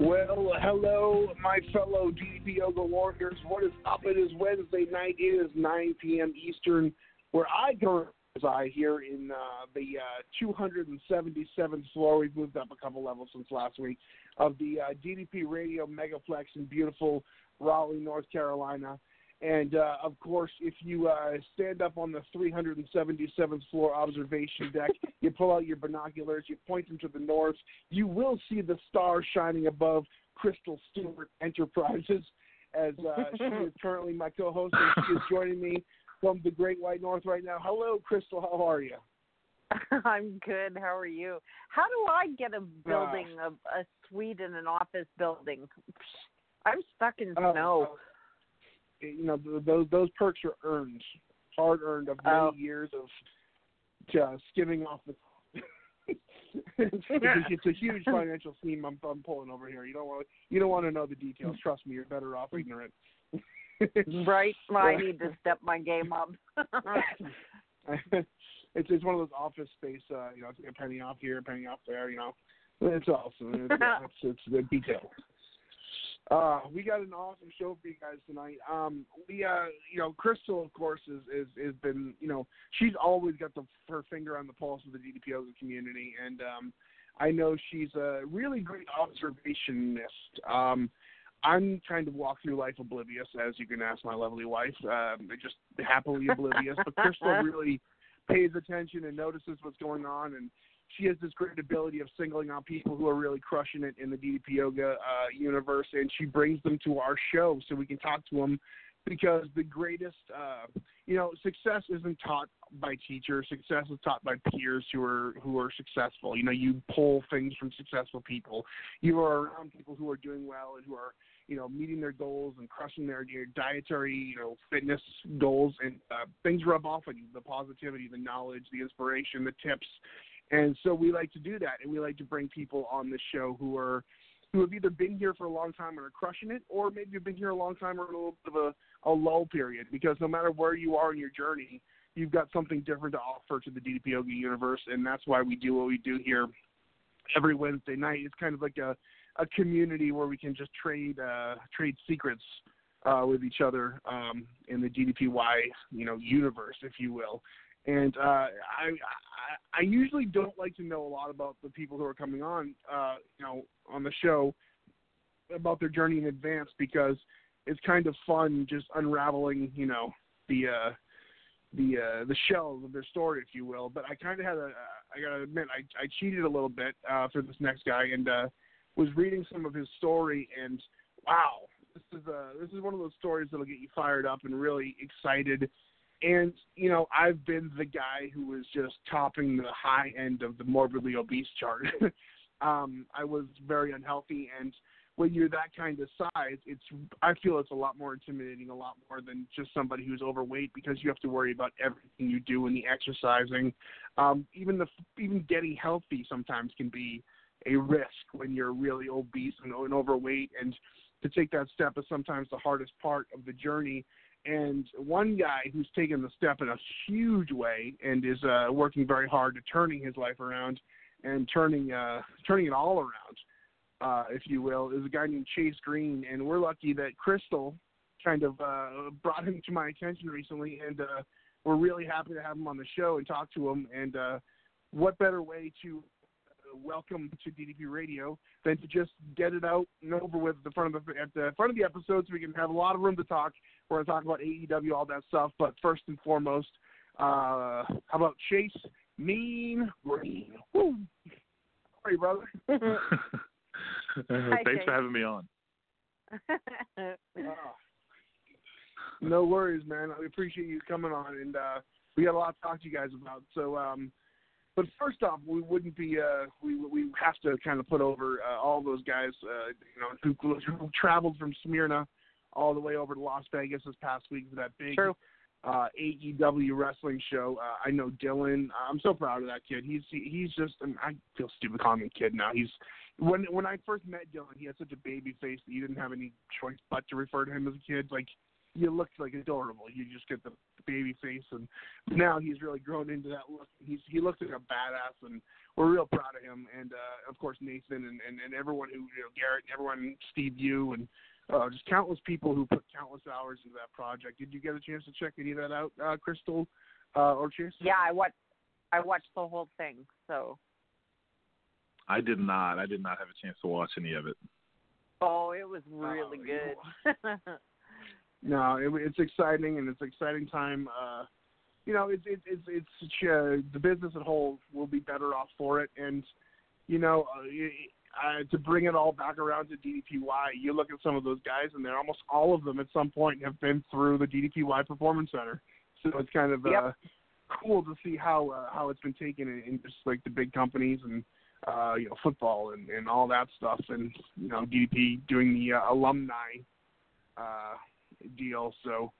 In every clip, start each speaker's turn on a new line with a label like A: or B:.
A: Well, hello, my fellow DDP Yoga Warriors. What is up? It is Wednesday night. It is 9 p.m. Eastern, where I currently reside here in uh, the uh, 277th floor. We've moved up a couple levels since last week of the uh, DDP Radio Megaplex in beautiful Raleigh, North Carolina. And uh, of course, if you uh, stand up on the 377th floor observation deck, you pull out your binoculars, you point them to the north, you will see the star shining above Crystal Stewart Enterprises, as uh, she is currently my co-host, and she is joining me from the Great White North right now. Hello, Crystal. How are you?
B: I'm good. How are you? How do I get a building, a, a suite in an office building? I'm stuck in
A: Oh,
B: snow.
A: You know th- those those perks are earned, hard earned of many
B: Oh.
A: years of just skimming off the. it's, it's a huge financial scheme I'm, I'm pulling over here. You don't want you don't want to know the details. Trust me, you're better off ignorant.
B: right? I need to step my game up.
A: it's it's one of those office space. Uh, you know, it's a penny off here, a penny off there. You know, it's awesome. It's, it's, it's the detail. Uh, we got an awesome show for you guys tonight. Um, we, uh, you know, Crystal, of course, is is has been, you know, she's always got the her finger on the pulse of the DDPO community, and um, I know she's a really great observationist. Um, I'm trying to walk through life oblivious, as you can ask my lovely wife. Um, just happily oblivious, but Crystal really pays attention and notices what's going on, and she has this great ability of singling out people who are really crushing it in the DDP Yoga uh, universe, and she brings them to our show so we can talk to them. Because the greatest, uh, you know, success isn't taught by teachers. Success is taught by peers who are who are successful. You know, you pull things from successful people. You are around people who are doing well and who are, you know, meeting their goals and crushing their, their dietary, you know, fitness goals, and uh, things rub off on you. The positivity, the knowledge, the inspiration, the tips, and so we like to do that, and we like to bring people on the show who are who have either been here for a long time and are crushing it, or maybe have been here a long time or a little bit of a, a lull period. Because no matter where you are in your journey, you've got something different to offer to the DDP Yoga universe, and that's why we do what we do here every Wednesday night. It's kind of like a a community where we can just trade uh, trade secrets uh, with each other um, in the DDPY you know universe, if you will. And uh, I, I I usually don't like to know a lot about the people who are coming on, uh, you know, on the show about their journey in advance because it's kind of fun just unraveling, you know, the uh, the uh, the shells of their story, if you will. But I kind of had a, I gotta admit, I I cheated a little bit uh, for this next guy and uh, was reading some of his story, and wow, this is uh this is one of those stories that'll get you fired up and really excited. And you know, I've been the guy who was just topping the high end of the morbidly obese chart. um, I was very unhealthy, and when you're that kind of size, it's I feel it's a lot more intimidating, a lot more than just somebody who's overweight because you have to worry about everything you do and the exercising. Um, even the even getting healthy sometimes can be a risk when you're really obese and, and overweight, and to take that step is sometimes the hardest part of the journey. And one guy who's taken the step in a huge way and is uh, working very hard to turning his life around and turning uh, turning it all around, uh, if you will, is a guy named Chase Greene. And we're lucky that Crystal kind of uh, brought him to my attention recently, and uh, we're really happy to have him on the show and talk to him. And uh, what better way to welcome to DDP Radio than to just get it out and over with at the front of the at the front of the episode, so we can have a lot of room to talk. We're going to talk about AEW, all that stuff. But first and foremost, uh, how about Chase Mean Green? Woo! You, brother?
C: Thanks
B: Jay.
C: for having me on.
A: Ah. no worries, man. I appreciate you coming on, and uh, we got a lot to talk to you guys about. So, um, but first off, we wouldn't be. Uh, we we have to kind of put over uh, all those guys, uh, you know, who, who traveled from Smyrna all the way over to Las Vegas this past week for that big
B: True.
A: uh, AEW wrestling show. Uh, I know Dylan. I'm so proud of that kid. He's he, he's just. and I feel stupid calling him a kid now. He's when when I first met Dylan, he had such a baby face that you didn't have any choice but to refer to him as a kid. Like you looked like adorable. You just get the baby face, and now he's really grown into that look. He's he looks like a badass, and we're real proud of him. And uh, of course Nathan and, and and everyone who you know Garrett, and everyone Steve you and uh, just countless people who put countless hours into that project. Did you get a chance to check any of that out, uh, Crystal uh, or Chase?
B: yeah, I watched. I watched the whole thing. So,
C: I did not. I did not have a chance to watch any of it.
B: oh, it was really
A: Oh,
B: good.
A: No, it, it's exciting and it's an exciting time. Uh, you know, it's it's it's it's such a, the business at whole will be better off for it, and you know, uh, uh, to bring it all back around to DDPY, you look at some of those guys, and they're almost all of them at some point have been through the DDPY Performance Center. So it's kind of uh,
B: Yep.
A: cool to see how uh, how it's been taken in, in just like the big companies and uh, you know football and, and all that stuff, and you know DDP doing the uh, alumni uh, deal. So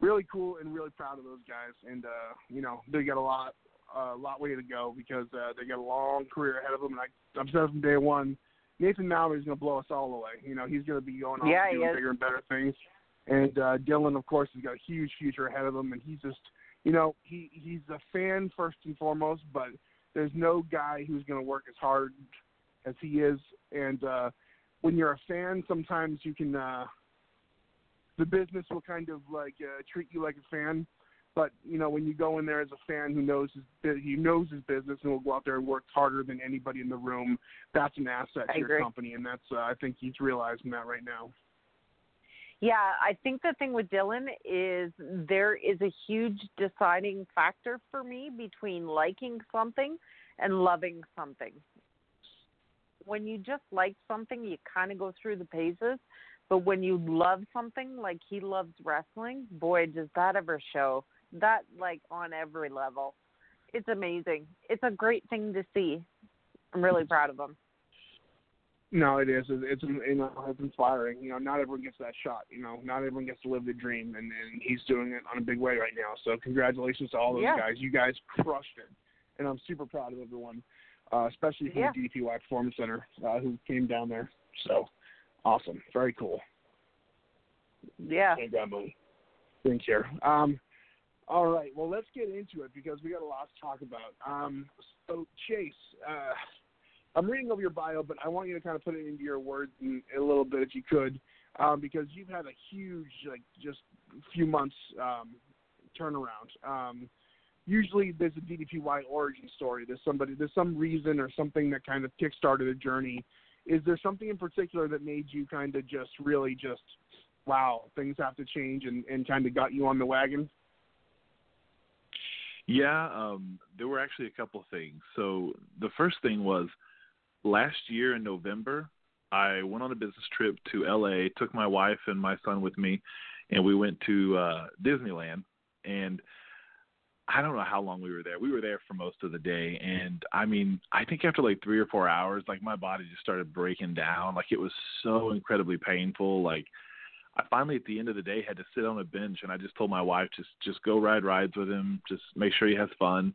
A: really cool and really proud of those guys. And uh, you know they got a lot a lot way to go because uh, they got a long career ahead of them. And I, I've said from day one. Nathan Mallory is going to blow us all away. You know he's going to be going on
B: Yeah,
A: doing bigger and better things. And uh, Dylan, of course, has got a huge future ahead of him, and he's just, you know, he he's a fan first and foremost. But there's no guy who's going to work as hard as he is. And uh, when you're a fan, sometimes you can uh, the business will kind of like uh, treat you like a fan. But you know, when you go in there as a fan who knows his he knows his business and will go out there and work harder than anybody in the room, that's an asset to your company, and that's uh, I think he's realizing that right now.
B: Yeah, I think the thing with Dylan is there is a huge deciding factor for me between liking something and loving something. When you just like something, you kind of go through the paces. But when you love something, like he loves wrestling, boy, does that ever show. That, like, on every level. It's amazing. It's a great thing to see. I'm really proud of him.
A: No, it is. It's it's you know it's inspiring. You know, not everyone gets that shot. You know, not everyone gets to live the dream, and and he's doing it on a big way right now. So congratulations to all those
B: Yeah.
A: guys. You guys crushed it, and I'm super proud of everyone, uh, especially from
B: Yeah.
A: the DDPY Performance Center uh, who came down there. So awesome, very cool.
B: Yeah.
A: Can't grab money. Thank you. Um, all right, well, let's get into it because we got a lot to talk about. Um, so, Chase, uh, I'm reading over your bio, but I want you to kind of put it into your words in, in a little bit, if you could, um, because you've had a huge, like, just few months um, turnaround. Um, usually, there's a DDPY origin story. There's somebody, there's some reason or something that kind of kickstarted a journey. Is there something in particular that made you kind of just really just wow, things have to change and, and kind of got you on the wagon?
C: Yeah, um, there were actually a couple things. So the first thing was last year in November, I went on a business trip to LA, took my wife and my son with me, and we went to uh Disneyland and I don't know how long we were there. We were there for most of the day and I mean, I think after like 3 or 4 hours like my body just started breaking down. Like it was so incredibly painful like I finally at the end of the day had to sit on a bench and I just told my wife just just go ride rides with him, just make sure he has fun.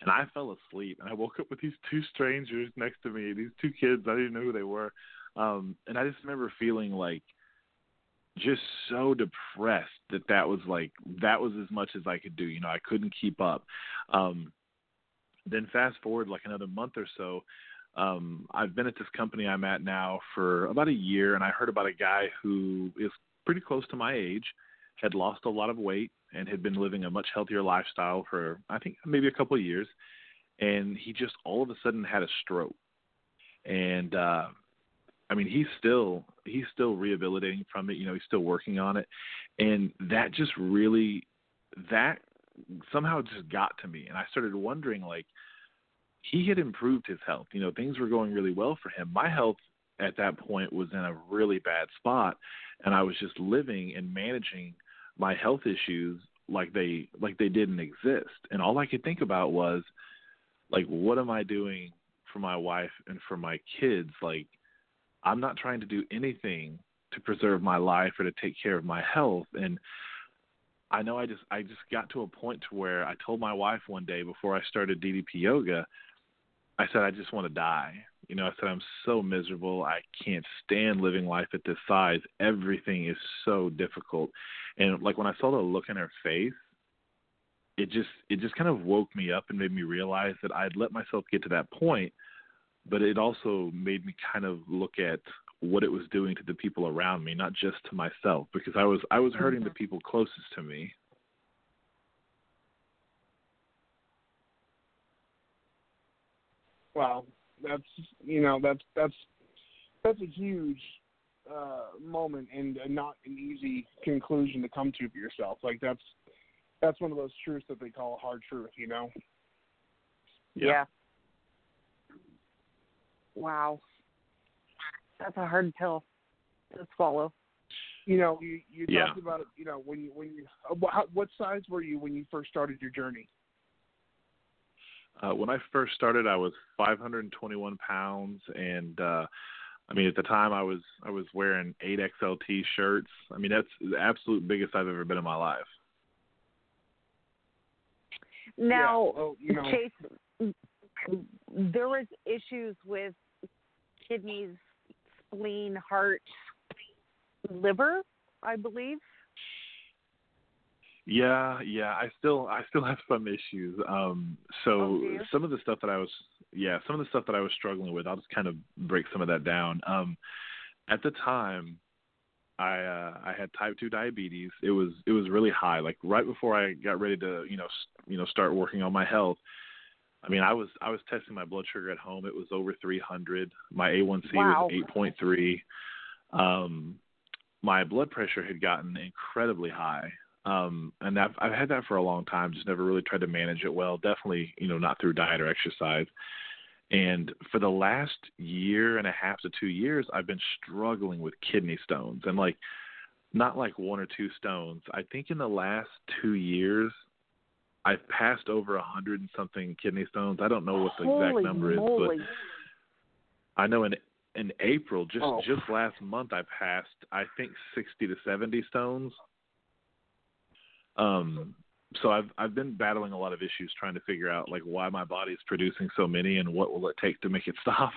C: And I fell asleep and I woke up with these two strangers next to me, these two kids, I didn't know who they were. Um and I just remember feeling like just so depressed that that was like that was as much as I could do, you know, I couldn't keep up. Um then fast forward like another month or so, um I've been at this company I'm at now for about a year and I heard about a guy who is pretty close to my age, had lost a lot of weight, and had been living a much healthier lifestyle for I think maybe a couple of years. And he just all of a sudden had a stroke. And uh I mean he's still he's still rehabilitating from it, you know, he's still working on it. And that just really that somehow just got to me and I started wondering like he had improved his health. You know, things were going really well for him. My health at that point was in a really bad spot and I was just living and managing my health issues like they like they didn't exist. And all I could think about was like what am I doing for my wife and for my kids? Like I'm not trying to do anything to preserve my life or to take care of my health and I know I just I just got to a point to where I told my wife one day before I started DDP yoga, I said I just want to die. You know, I said I'm so miserable. I can't stand living life at this size. Everything is so difficult. And like when I saw the look in her face, it just it just kind of woke me up and made me realize that I'd let myself get to that point, but it also made me kind of look at what it was doing to the people around me, not just to myself, because I was I was hurting
B: Mm-hmm.
C: the people closest to me.
A: Wow, that's you know that's that's that's a huge uh, moment and not an easy conclusion to come to for yourself. Like that's that's one of those truths that they call a hard truth. You know.
B: Yeah. Wow. That's a hard pill to swallow.
A: You know, you you
C: Yeah.
A: talked about it. You know, when you when you uh, how, what size were you when you first started your journey?
C: Uh, when I first started, I was 521 pounds, and uh, I mean, at the time, I was I was wearing eight XL t-shirts. I mean, that's the absolute biggest I've ever been in my life.
B: Now,
A: yeah, well, you know,
B: Chase, there was issues with kidneys, spleen, heart, liver, I believe.
C: Yeah, yeah. I still I still have some issues. Um so
B: Oh,
C: some of the stuff that I was yeah, some of the stuff that I was struggling with, I'll just kind of break some of that down. Um at the time I uh I had type 2 diabetes. It was it was really high. Like right before I got ready to, you know, you know, start working on my health. I mean, I was I was testing my blood sugar at home. It was over 300. My A1C
B: Wow.
C: was 8.3. Um my blood pressure had gotten incredibly high um and I've I've had that for a long time just never really tried to manage it well definitely you know not through diet or exercise and for the last year and a half to 2 years I've been struggling with kidney stones and like not like one or two stones I think in the last 2 years I've passed over a hundred and something kidney stones I don't know what the
B: Holy
C: exact number
B: moly.
C: is but I know in in April just
A: Oh.
C: just last month I passed I think 60 to 70 stones um, so I've I've been battling a lot of issues trying to figure out like why my body is producing so many and what will it take to make it stop.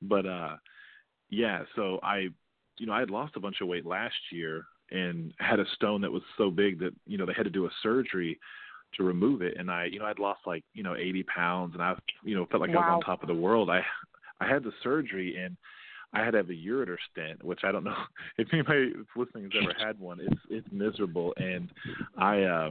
C: But uh, yeah, so I, you know, I had lost a bunch of weight last year and had a stone that was so big that you know they had to do a surgery to remove it, and I, you know, I'd lost like you know 80 pounds, and I, you know, felt like I was on top of the world. I I had the surgery and I had to have a ureter stent, which I don't know if anybody that's listening has ever had one. It's it's miserable, and I uh,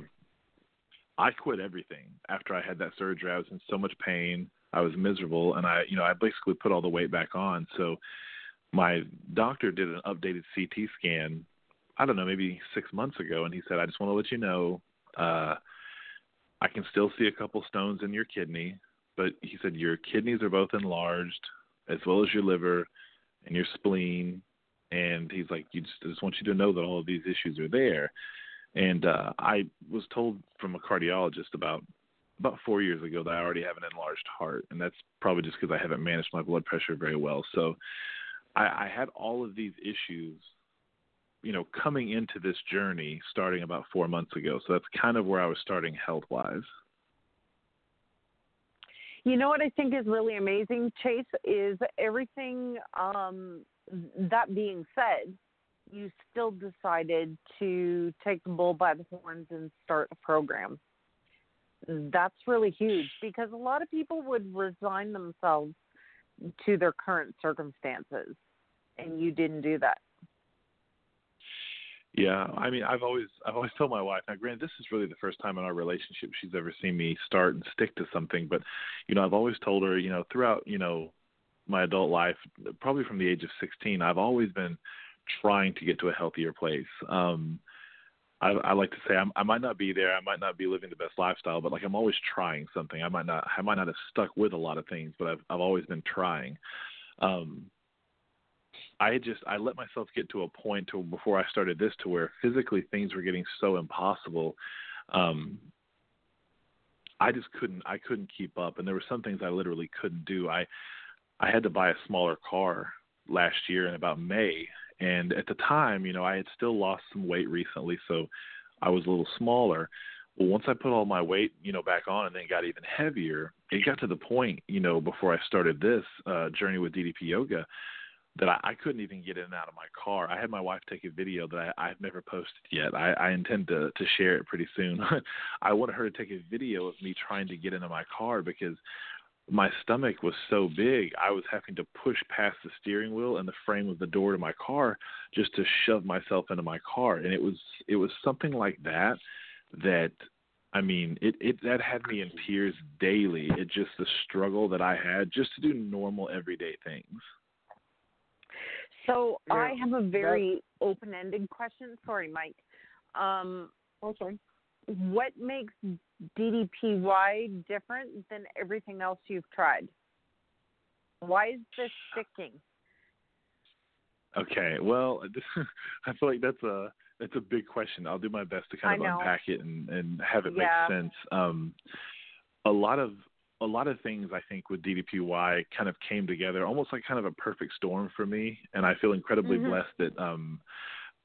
C: I quit everything after I had that surgery. I was in so much pain. I was miserable, and I you know I basically put all the weight back on. So my doctor did an updated CT scan. I don't know, maybe six months ago, and he said, "I just want to let you know, uh, I can still see a couple stones in your kidney, but he said your kidneys are both enlarged, as well as your liver and your spleen. And he's like, you just, I just want you to know that all of these issues are there. And uh, I was told from a cardiologist about about four years ago that I already have an enlarged heart, and that's probably just because I haven't managed my blood pressure very well. So I, I had all of these issues, you know, coming into this journey starting about four months ago. So that's kind of where I was starting health wise.
B: You know what I think is really amazing, Chase, is everything. Um, that being said, you still decided to take the bull by the horns and start a program. That's really huge because a lot of people would resign themselves to their current circumstances, and you didn't do that.
C: Yeah, I mean, I've always I've always told my wife. Now, granted, this is really the first time in our relationship she's ever seen me start and stick to something. But you know, I've always told her, you know, throughout you know my adult life, probably from the age of 16, I've always been trying to get to a healthier place. Um, I, I like to say I'm, I might not be there, I might not be living the best lifestyle, but like I'm always trying something. I might not, I might not have stuck with a lot of things, but I've I've always been trying. Um, I just I let myself get to a point to before I started this to where physically things were getting so impossible. Um, I just couldn't I couldn't keep up, and there were some things I literally couldn't do. I I had to buy a smaller car last year in about May, and at the time, you know, I had still lost some weight recently, so I was a little smaller. Well, once I put all my weight, you know, back on and then got even heavier, it got to the point, you know, before I started this uh, journey with DDP yoga that I, I couldn't even get in and out of my car. I had my wife take a video that I, I've never posted yet. I, I intend to to share it pretty soon. I wanted her to take a video of me trying to get into my car because my stomach was so big I was having to push past the steering wheel and the frame of the door to my car just to shove myself into my car. And it was it was something like that that I mean, it, it that had me in tears daily. It just the struggle that I had just to do normal everyday things.
B: So
A: Yeah,
B: I have a very open-ended question. Sorry, Mike. Um,
A: Oh, sorry.
B: what makes DDPY different than everything else you've tried? Why is this sticking?
C: Okay, well, I feel like that's a that's a big question. I'll do my best to kind of unpack it and and have it
B: Yeah.
C: make sense. Um, a lot of a lot of things I think with DDPY kind of came together, almost like kind of a perfect storm for me, and I feel incredibly
B: Mhm.
C: blessed that um,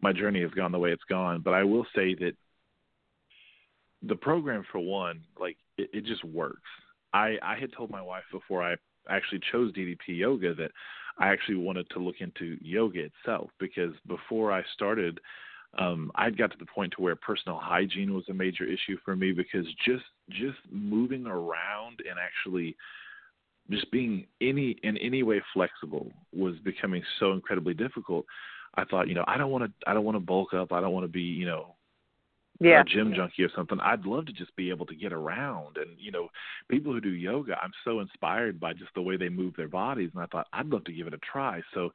C: my journey has gone the way it's gone. But I will say that the program, for one, like it, it just works. I I had told my wife before I actually chose DDP yoga that I actually wanted to look into yoga itself because before I started, um, I'd got to the point to where personal hygiene was a major issue for me because just just moving around and actually just being any in any way flexible was becoming so incredibly difficult. I thought, you know, I don't want to I don't want to bulk up. I don't want to be, you know,
B: Yeah.
C: a gym junkie or something. I'd love to just be able to get around. And you know, people who do yoga, I'm so inspired by just the way they move their bodies. And I thought I'd love to give it a try. So,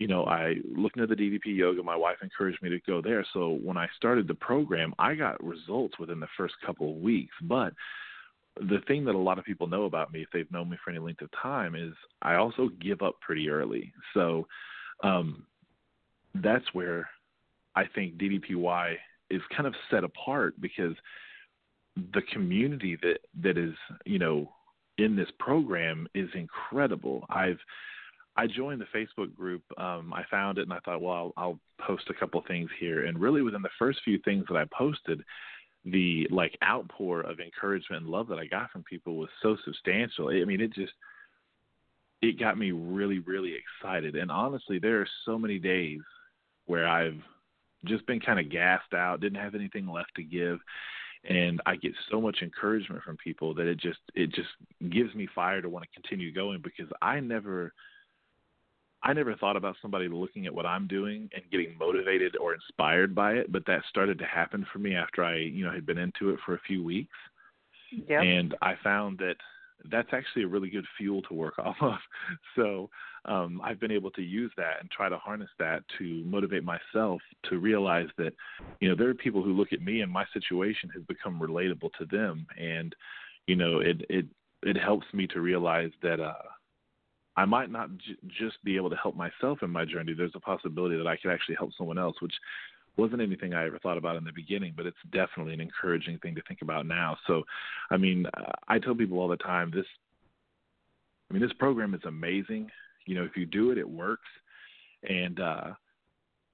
C: you know, I looked into the DDP yoga. My wife encouraged me to go there. So when I started the program, I got results within the first couple of weeks. But the thing that a lot of people know about me, if they've known me for any length of time, is I also give up pretty early. So um, that's where I think DDPY is kind of set apart because the community that that is you know in this program is incredible. I've I joined the Facebook group. Um, I found it and I thought, well, I'll, I'll post a couple things here. And really, within the first few things that I posted, the like outpour of encouragement and love that I got from people was so substantial. I mean, it just it got me really, really excited. And honestly, there are so many days where I've just been kind of gassed out, didn't have anything left to give, and I get so much encouragement from people that it just it just gives me fire to want to continue going because I never I never thought about somebody looking at what I'm doing and getting motivated or inspired by it, but that started to happen for me after I, you know, had been into it for a few weeks.
B: Yep.
C: And I found that that's actually a really good fuel to work off of. So um, I've been able to use that and try to harness that to motivate myself to realize that, you know, there are people who look at me and my situation has become relatable to them, and you know, it it it helps me to realize that uh, I might not j- just be able to help myself in my journey. There's a possibility that I could actually help someone else, which wasn't anything I ever thought about in the beginning, but it's definitely an encouraging thing to think about now. So, I mean, I tell people all the time this. I mean, this program is amazing. You know, if you do it, it works. And uh,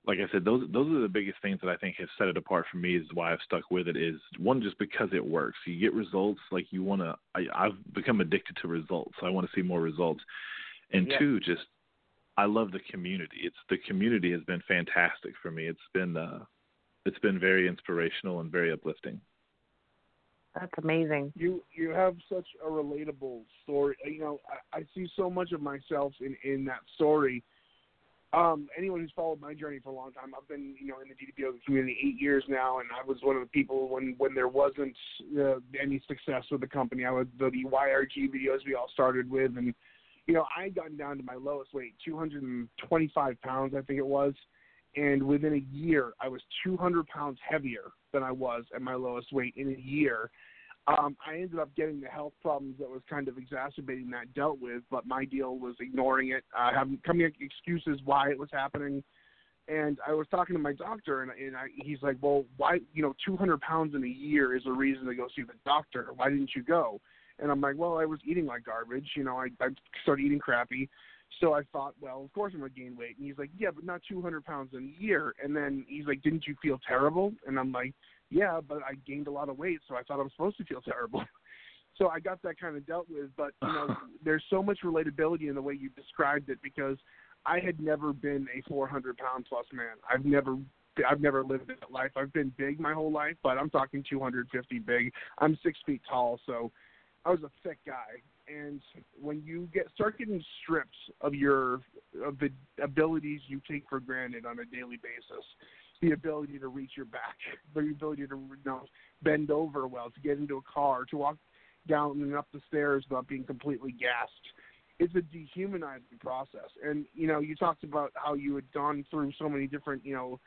C: like I said, those those are the biggest things that I think have set it apart for me. Is why I've stuck with it. Is one just because it works. You get results. Like you want to. I've become addicted to results. So I want to see more results. And
A: Yeah.
C: two, just I love the community. It's the community has been fantastic for me. It's been uh, it's been very inspirational and very uplifting.
B: That's amazing.
A: you you have such a relatable story. You know, I, I see so much of myself in in that story. um, anyone who's followed my journey for a long time, I've been, you know, in the DDPO community eight years now, and I was one of the people when when there wasn't uh, any success with the company. I was the, the YRG videos we all started with, and you know, I had gotten down to my lowest weight, 225 pounds, I think it was, and within a year, I was 200 pounds heavier than I was at my lowest weight in a year. Um, I ended up getting the health problems that was kind of exacerbating that dealt with, but my deal was ignoring it, uh, having coming up excuses why it was happening. And I was talking to my doctor, and, and I, he's like, "Well, why? You know, 200 pounds in a year is a reason to go see the doctor. Why didn't you go?" And I'm like, "Well, I was eating like garbage. You know, I, I started eating crappy." So I thought, well, of course I'm gonna gain weight. And he's like, yeah, but not 200 pounds in a year. And then he's like, didn't you feel terrible? And I'm like, yeah, but I gained a lot of weight, so I thought I was supposed to feel terrible. so I got that kind of dealt with. But you know, there's so much relatability in the way you described it because I had never been a 400 pound plus man. I've never. I've never lived that life. I've been big my whole life, but I'm talking 250 big. I'm six feet tall, so I was a thick guy. And when you get start getting stripped of your of the abilities you take for granted on a daily basis, the ability to reach your back, the ability to you know, bend over well, to get into a car, to walk down and up the stairs without being completely gassed. It's a dehumanizing process. And you know, you talked about how you had gone through so many different, you know,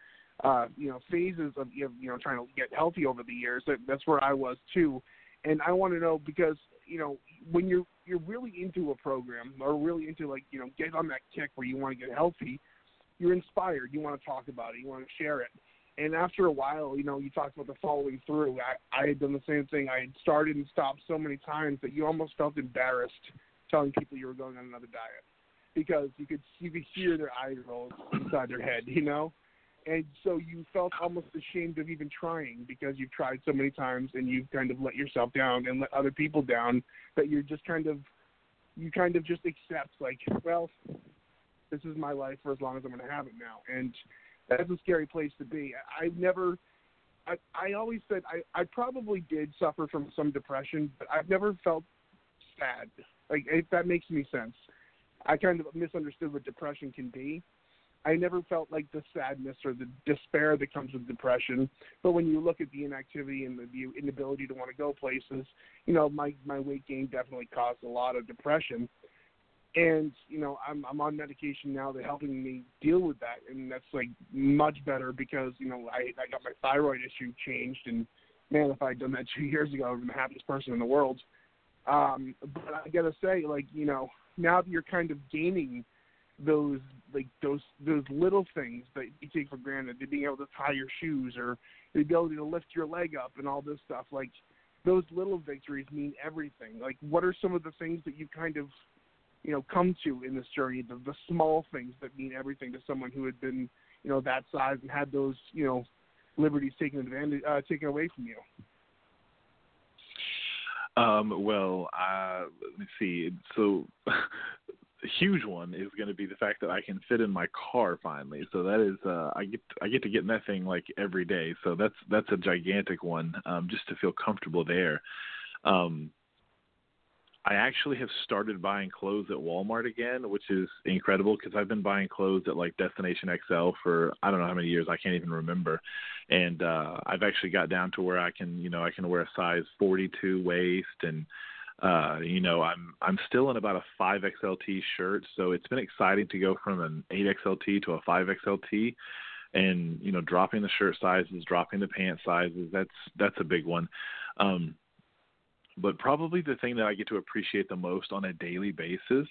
A: uh, you know, phases of you know trying to get healthy over the years. That, that's where I was too. And I want to know because you know when you're you're really into a program or really into like you know get on that kick where you want to get healthy you're inspired. You want to talk about it. You want to share it. And after a while, you know, you talked about the following through. I, I had done the same thing. I had started and stopped so many times that you almost felt embarrassed telling people you were going on another diet because you could you could hear their eyes roll inside their head, you know. And so you felt almost ashamed of even trying because you've tried so many times and you've kind of let yourself down and let other people down that you're just kind of you kind of just accept like, well, this is my life for as long as I'm going to have it now, and that's a scary place to be. I've never. I, I always said I, I probably did suffer from some depression, but I've never felt sad. Like if that makes any sense. I kind of misunderstood what depression can be. I never felt like the sadness or the despair that comes with depression. But when you look at the inactivity and the, the inability to want to go places, you know, my my weight gain definitely caused a lot of depression and you know I'm I'm on medication now that's helping me deal with that, and that's like much better because you know I I got my thyroid issue changed, and man, if I had done that two years ago, I would been the happiest person in the world. Um, but I gotta say, like you know, now that you're kind of gaining those like those those little things that you take for granted, the being able to tie your shoes or the ability to lift your leg up and all this stuff, like those little victories mean everything. Like, what are some of the things that you kind of you know come to in this journey the, the small things that mean everything to someone who had been you know that size and had those you know liberties taken advantage uh, taken away from you
C: um, well, uh, let me see. So, huge one is going to be the fact that I can fit in my car finally. So that is, uh, I get I get to get in that thing like every day. So that's that's a gigantic one. Um, just to feel comfortable there. Um, I actually have started buying clothes at Walmart again, which is incredible because I've been buying clothes at like Destination XL for I don't know how many years. I can't even remember. And uh I've actually got down to where I can, you know, I can wear a size 42 waist and uh you know, I'm I'm still in about a 5XLT shirt, so it's been exciting to go from an 8XLT to a 5XLT and you know, dropping the shirt sizes, dropping the pant sizes. That's that's a big one. Um but probably the thing that I get to appreciate the most on a daily basis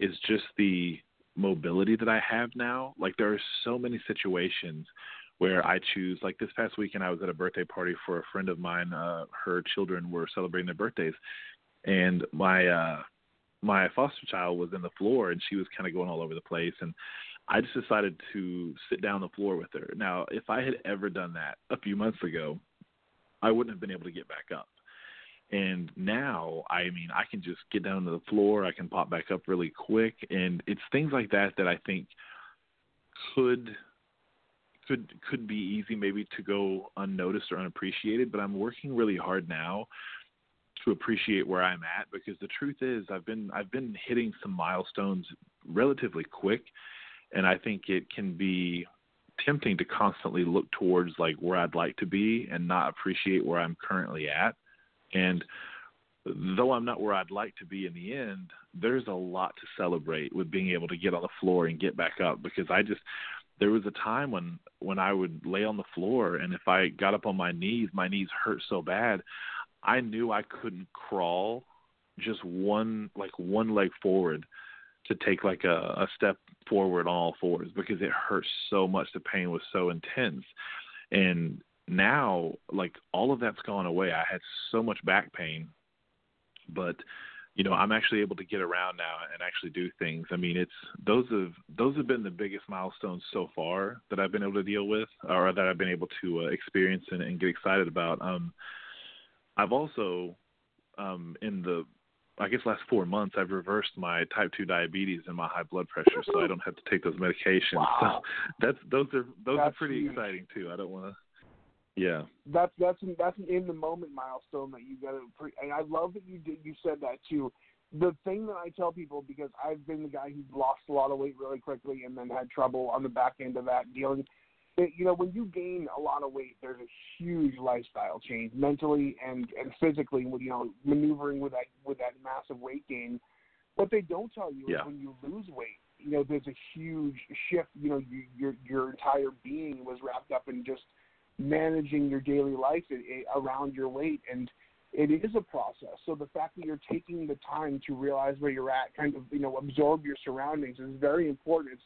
C: is just the mobility that I have now. Like there are so many situations where I choose like this past weekend I was at a birthday party for a friend of mine, uh her children were celebrating their birthdays and my uh my foster child was in the floor and she was kind of going all over the place and I just decided to sit down the floor with her. Now, if I had ever done that a few months ago, I wouldn't have been able to get back up. And now, I mean, I can just get down to the floor. I can pop back up really quick, and it's things like that that I think could could could be easy maybe to go unnoticed or unappreciated. But I'm working really hard now to appreciate where I'm at because the truth is I've been I've been hitting some milestones relatively quick and I think it can be tempting to constantly look towards like where I'd like to be and not appreciate where I'm currently at. And though I'm not where I'd like to be in the end, there's a lot to celebrate with being able to get on the floor and get back up because I just there was a time when when I would lay on the floor and if I got up on my knees, my knees hurt so bad, I knew I couldn't crawl just one like one leg forward to take like a, a step forward on all fours because it hurt so much. The pain was so intense. And now like all of that's gone away. I had so much back pain, but you know, I'm actually able to get around now and actually do things. I mean, it's those have those have been the biggest milestones so far that I've been able to deal with, or that I've been able to uh, experience and, and get excited about. Um, I've also, um, in the I guess last four months I've reversed my type two diabetes and my high blood pressure, so I don't have to take those medications.
A: Wow.
C: So that's those are those
A: That's
C: are pretty
A: huge.
C: exciting too. I don't want to. Yeah.
A: that's that's an, that's an in the moment milestone that you got to. Pre- and I love that you did you said that too. The thing that I tell people because I've been the guy who lost a lot of weight really quickly and then had trouble on the back end of that dealing. It, you know, when you gain a lot of weight, there's a huge lifestyle change mentally and and physically. With you know maneuvering with that with that massive weight gain. What they don't tell you
C: Yeah.
A: is when you lose weight, you know, there's a huge shift. You know, you, your your entire being was wrapped up in just managing your daily life i- i- around your weight and it is a process so the fact that you're taking the time to realize where you're at kind of you know absorb your surroundings is very important it's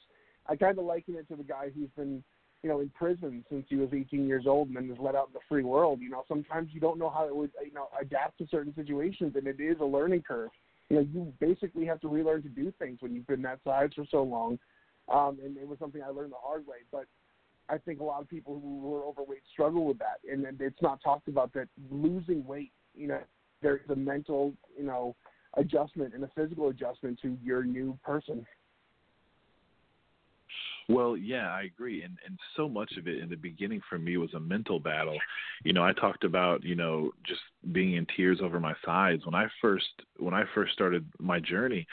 A: i kind of liken it to the guy who's been you know in prison since he was 18 years old and then is let out in the free world you know sometimes you don't know how it would you know adapt to certain situations and it is a learning curve you know you basically have to relearn to do things when you've been that size for so long um and it was something i learned the hard way but I think a lot of people who are overweight struggle with that, and it's not talked about that losing weight. You know, there's a mental, you know, adjustment and a physical adjustment to your new person.
C: Well, yeah, I agree, and and so much of it in the beginning for me was a mental battle. You know, I talked about you know just being in tears over my size when I first when I first started my journey.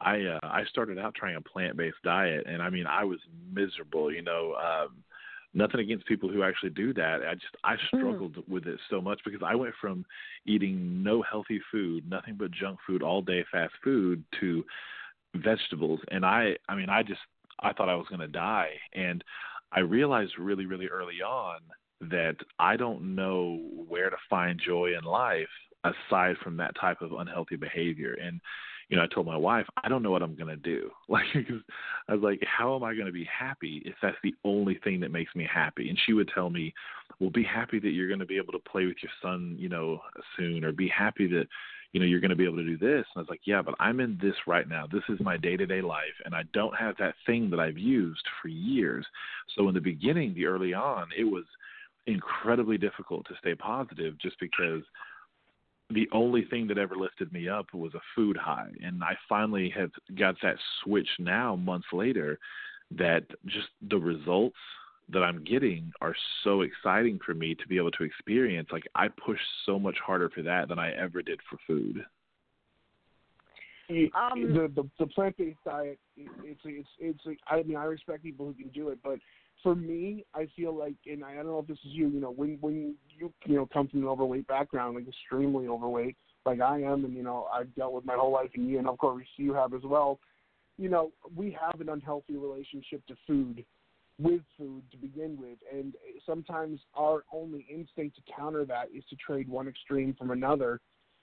C: I uh, I started out trying a plant based diet, and I mean I was miserable. You know, um, nothing against people who actually do that. I just I struggled with it so much because I went from eating no healthy food, nothing but junk food all day, fast food, to vegetables, and I I mean I just I thought I was going to die. And I realized really, really early on that I don't know where to find joy in life aside from that type of unhealthy behavior. And, you know, I told my wife, I don't know what I'm going to do. Like, I was like, how am I going to be happy if that's the only thing that makes me happy? And she would tell me, well, be happy that you're going to be able to play with your son, you know, soon, or be happy that, you know, you're going to be able to do this. And I was like, yeah, but I'm in this right now. This is my day to day life. And I don't have that thing that I've used for years. So in the beginning, the early on, it was incredibly difficult to stay positive just because the only thing that ever lifted me up was a food high. And I finally have got that switch now, months later, that just the results that I'm getting are so exciting for me to be able to experience. Like I push so much harder for that than I ever did for food.
B: Um,
A: the the, the plant based diet, it, it's it's it's. I mean, I respect people who can do it, but for me, I feel like, and I don't know if this is you. You know, when when you you know come from an overweight background, like extremely overweight, like I am, and you know I've dealt with my whole life, and you, and of course you have as well. You know, we have an unhealthy relationship to food, with food to begin with, and sometimes our only instinct to counter that is to trade one extreme from another,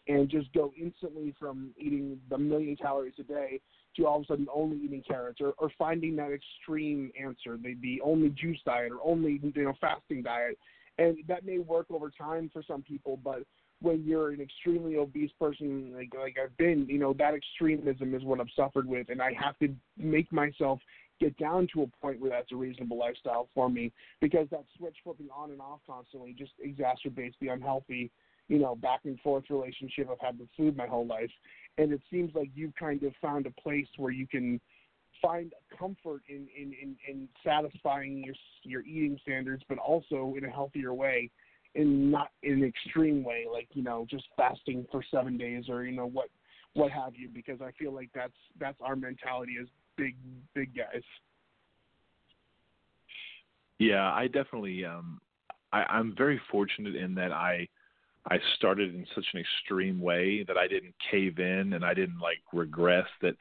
A: and just go instantly from eating the million calories a day to all of a sudden only eating carrots or, or finding that extreme answer, the, the only juice diet or only you know fasting diet, and that may work over time for some people, but when you're an extremely obese person like like I've been, you know that extremism is what I've suffered with, and I have to make myself get down to a point where that's a reasonable lifestyle for me because that switch flipping on and off constantly just exacerbates the unhealthy, you know, back and forth relationship I've had with food my whole life. And it seems like you've kind of found a place where you can find comfort in in in, in satisfying your your eating standards, but also in a healthier way, in not in an extreme way, like you know just fasting for seven days or you know what what have you. Because I feel like that's that's our mentality as big big guys.
C: Yeah, I definitely um I, I'm very fortunate in that I I started in such an extreme way that I didn't cave in and I didn't like regress that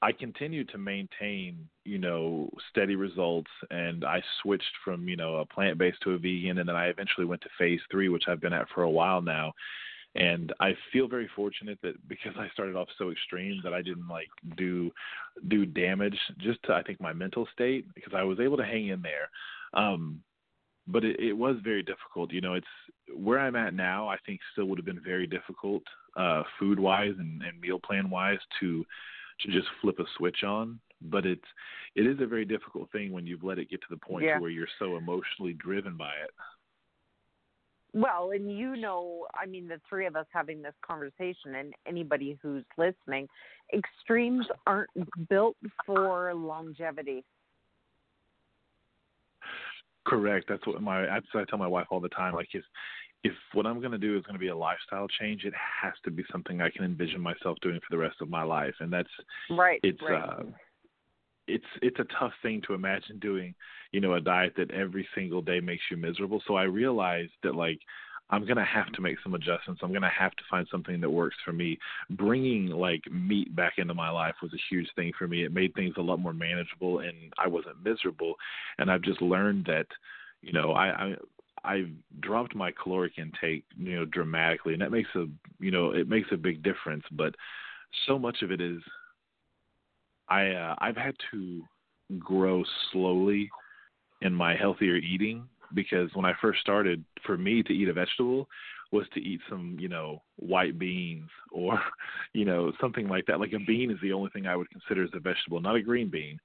C: I continued to maintain, you know, steady results and I switched from, you know, a plant based to a vegan and then I eventually went to phase three, which I've been at for a while now. And I feel very fortunate that because I started off so extreme that I didn't like do do damage just to I think my mental state because I was able to hang in there. Um but it, it was very difficult. You know, it's where I'm at now. I think still would have been very difficult, uh, food wise and, and meal plan wise, to to just flip a switch on. But it's it is a very difficult thing when you've let it get to the point
B: Yeah.
C: where you're so emotionally driven by it.
B: Well, and you know, I mean, the three of us having this conversation, and anybody who's listening, extremes aren't built for longevity.
C: Correct. That's what my that's what I tell my wife all the time. Like if if what I'm going to do is going to be a lifestyle change, it has to be something I can envision myself doing for the rest of my life, and that's
B: Right.
C: it's
B: right.
C: uh it's it's a tough thing to imagine doing you know a diet that every single day makes you miserable. So i realized that like i'm going to have to make some adjustments. I'm going to have to find something that works for me. Bringing like meat back into my life was a huge thing for me. It made things a lot more manageable and i wasn't miserable. And i've just learned that you know i i I've dropped my caloric intake, you know, dramatically, and that makes a, you know, it makes a big difference. But so much of it is I uh, I've had to grow slowly in my healthier eating because when I first started, for me to eat a vegetable was to eat some you know white beans or you know something like that. Like a bean is the only thing I would consider as a vegetable, not a green bean.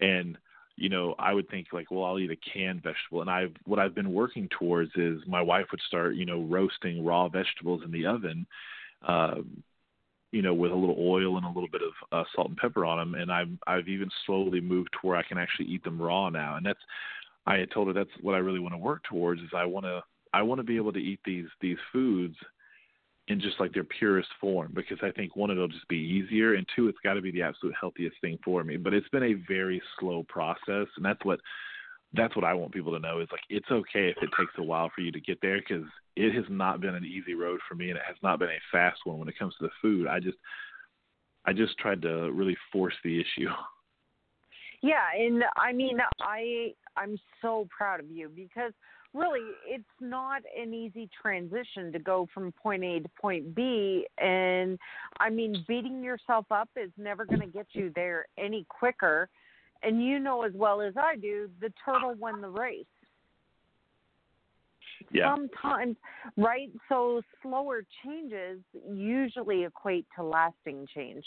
C: And you know, I would think like, well, I'll eat a canned vegetable. And I've what I've been working towards is my wife would start, you know, roasting raw vegetables in the oven, um, you know, with a little oil and a little bit of uh, salt and pepper on them. And I've I've even slowly moved to where I can actually eat them raw now. And that's I had told her that's what I really want to work towards is I want to I want to be able to eat these these foods in just like their purest form because I think one it'll just be easier and two it's got to be the absolute healthiest thing for me. But it's been a very slow process and that's what that's what I want people to know is like it's okay if it takes a while for you to get there because it has not been an easy road for me and it has not been a fast one when it comes to the food. I just I just tried to really force the issue.
B: Yeah, and I mean, I I'm so proud of you because really it's not an easy transition to go from point A to point B and I mean beating yourself up is never going to get you there any quicker and you know as well as I do the turtle won the race.
C: Yeah.
B: sometimes right? So slower changes usually equate to lasting change.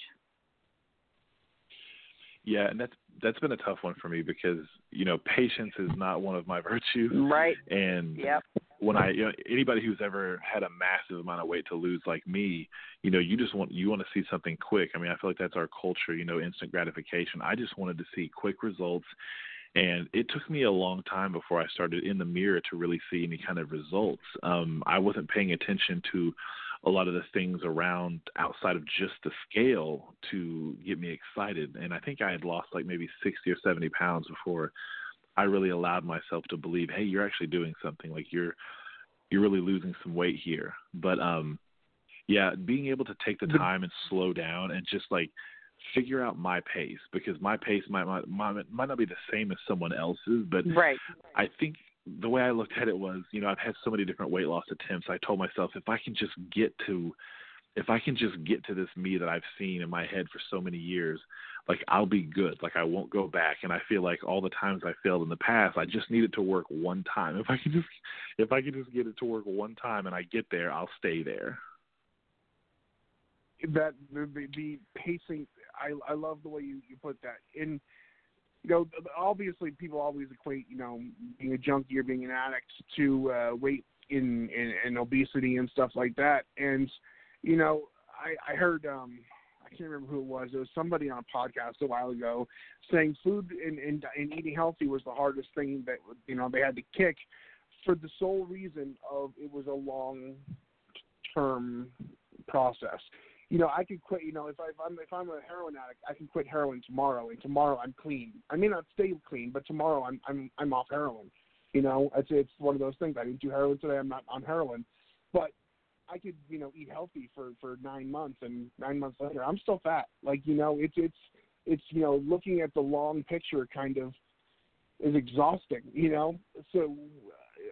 C: Yeah, and that's that's been a tough one for me because you know patience is not one of my virtues,
B: right.
C: And
B: yep
C: when I you know, anybody who's ever had a massive amount of weight to lose like me, you know, you just want you want to see something quick. I mean, I feel like that's our culture, you know, instant gratification. I just wanted to see quick results and it took me a long time before I started in the mirror to really see any kind of results. Um I wasn't paying attention to a lot of the things around outside of just the scale to get me excited. And I think I had lost like maybe 60 or 70 pounds before I really allowed myself to believe, hey, you're actually doing something. Like you're you're really losing some weight here. But um yeah, being able to take the time and slow down and just like figure out my pace because my pace might might might, might not be the same as someone else's, but
B: right
C: I think the way I looked at it was, you know, I've had so many different weight loss attempts. I told myself if I can just get to if I can just get to this me that I've seen in my head for so many years, like I'll be good. Like I won't go back. And I feel like all the times I failed in the past, I just needed to work one time. If I can just if I can just get it to work one time and I get there, I'll stay there.
A: that the, the, pacing I I love the way you you put that in you know obviously people always equate you know being a junkie or being an addict to uh weight in, in in obesity and stuff like that and you know I I heard um I can't remember who it was it was somebody on a podcast a while ago saying food and and, and eating healthy was the hardest thing that you know they had to kick for the sole reason of it was a long term process you know, I could quit. You know, if, I, if I'm if I'm a heroin addict, I can quit heroin tomorrow, and tomorrow I'm clean. I may not stay clean, but tomorrow I'm I'm I'm off heroin. You know, it's it's one of those things. I didn't do heroin today. I'm not on heroin, but I could you know eat healthy for for nine months, and nine months later I'm still fat. Like you know, it's it's it's you know looking at the long picture kind of is exhausting. You know, so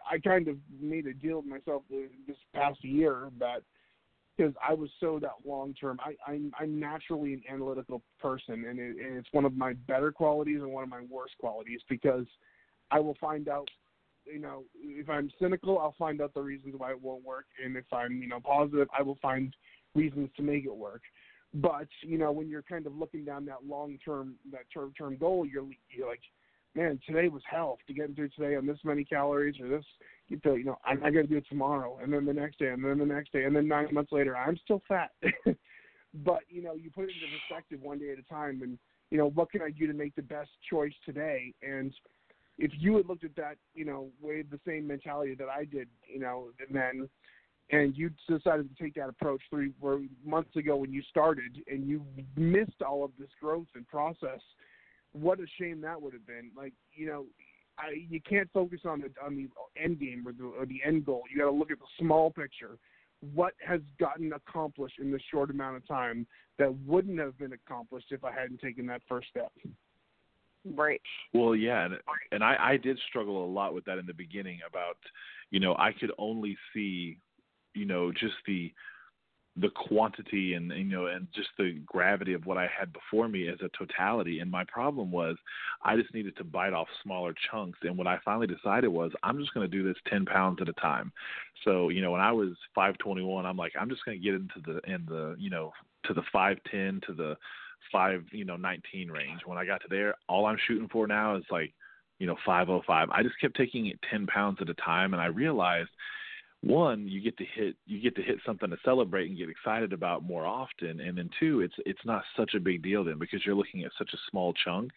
A: I kind of made a deal with myself this past year that because I was so that long term. I I'm, I'm naturally an analytical person, and, it, and it's one of my better qualities and one of my worst qualities because I will find out. You know, if I'm cynical, I'll find out the reasons why it won't work, and if I'm you know positive, I will find reasons to make it work. But you know, when you're kind of looking down that long term that term term goal, you're you're like, man, today was hell to get through today on this many calories or this you know, you know, I'm not gonna do it tomorrow, and then the next day, and then the next day, and then nine months later, I'm still fat. but you know, you put it into perspective one day at a time, and you know, what can I do to make the best choice today? And if you had looked at that, you know, with the same mentality that I did, you know, and then and you decided to take that approach three four months ago when you started, and you missed all of this growth and process, what a shame that would have been. Like, you know, I, you can't focus on the on the end game or the, or the end goal. You got to look at the small picture. What has gotten accomplished in this short amount of time that wouldn't have been accomplished if I hadn't taken that first step?
B: Right.
C: Well, yeah, and and I I did struggle a lot with that in the beginning about, you know, I could only see, you know, just the the quantity and you know and just the gravity of what I had before me as a totality and my problem was I just needed to bite off smaller chunks and what I finally decided was I'm just going to do this 10 pounds at a time. So, you know, when I was 521 I'm like I'm just going to get into the in the, you know, to the 510 to the 5, you know, 19 range. When I got to there, all I'm shooting for now is like, you know, 505. I just kept taking it 10 pounds at a time and I realized one you get to hit you get to hit something to celebrate and get excited about more often and then two it's it's not such a big deal then because you're looking at such a small chunk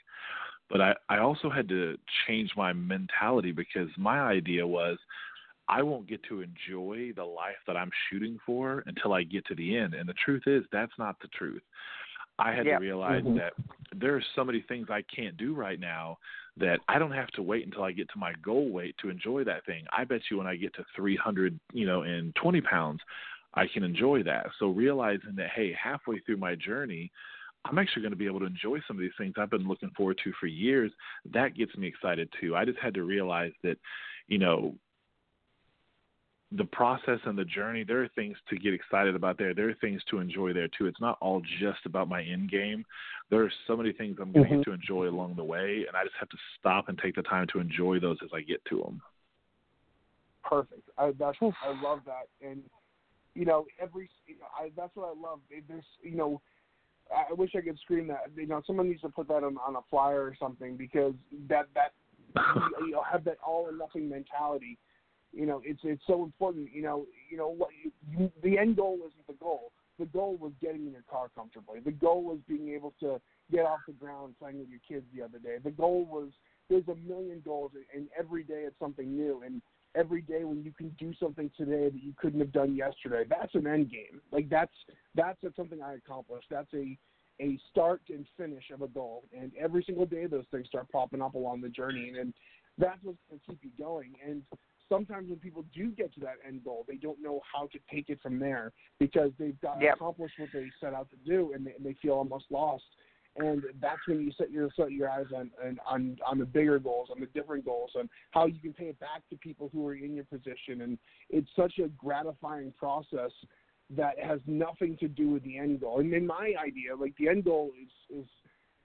C: but i i also had to change my mentality because my idea was i won't get to enjoy the life that i'm shooting for until i get to the end and the truth is that's not the truth I had to realize
B: mm-hmm.
C: that there are so many things I can't do right now that I don't have to wait until I get to my goal weight to enjoy that thing. I bet you when I get to 300, you know, and 20 pounds, I can enjoy that. So realizing that, hey, halfway through my journey, I'm actually going to be able to enjoy some of these things I've been looking forward to for years. That gets me excited too. I just had to realize that, you know, the process and the journey, there are things to get excited about there. There are things to enjoy there too. It's not all just about my end game. There are so many things I'm going
A: mm-hmm.
C: to enjoy along the way, and I just have to stop and take the time to enjoy those as I get to them.
A: Perfect. I, that's I love that, and you know every you know, I, that's what I love. There's you know I wish I could scream that. You know, someone needs to put that on on a flyer or something because that that you, you know have that all or nothing mentality you know, it's it's so important. You know, you know what you, the end goal isn't the goal. The goal was getting in your car comfortably. The goal was being able to get off the ground playing with your kids the other day. The goal was there's a million goals, and every day it's something new. And every day when you can do something today that you couldn't have done yesterday, that's an end game. Like that's that's something I accomplished. That's a a start and finish of a goal. And every single day those things start popping up along the journey, and, and that's what's going to keep you going. And sometimes when people do get to that end goal, they don't know how to take it from there because they've got
B: yep.
A: accomplished what they set out to do, and they, and they feel almost lost. And that's when you set your set your eyes on, on on on the bigger goals, on the different goals, on how you can pay it back to people who are in your position. And it's such a gratifying process that has nothing to do with the end goal. And in my idea, like the end goal is is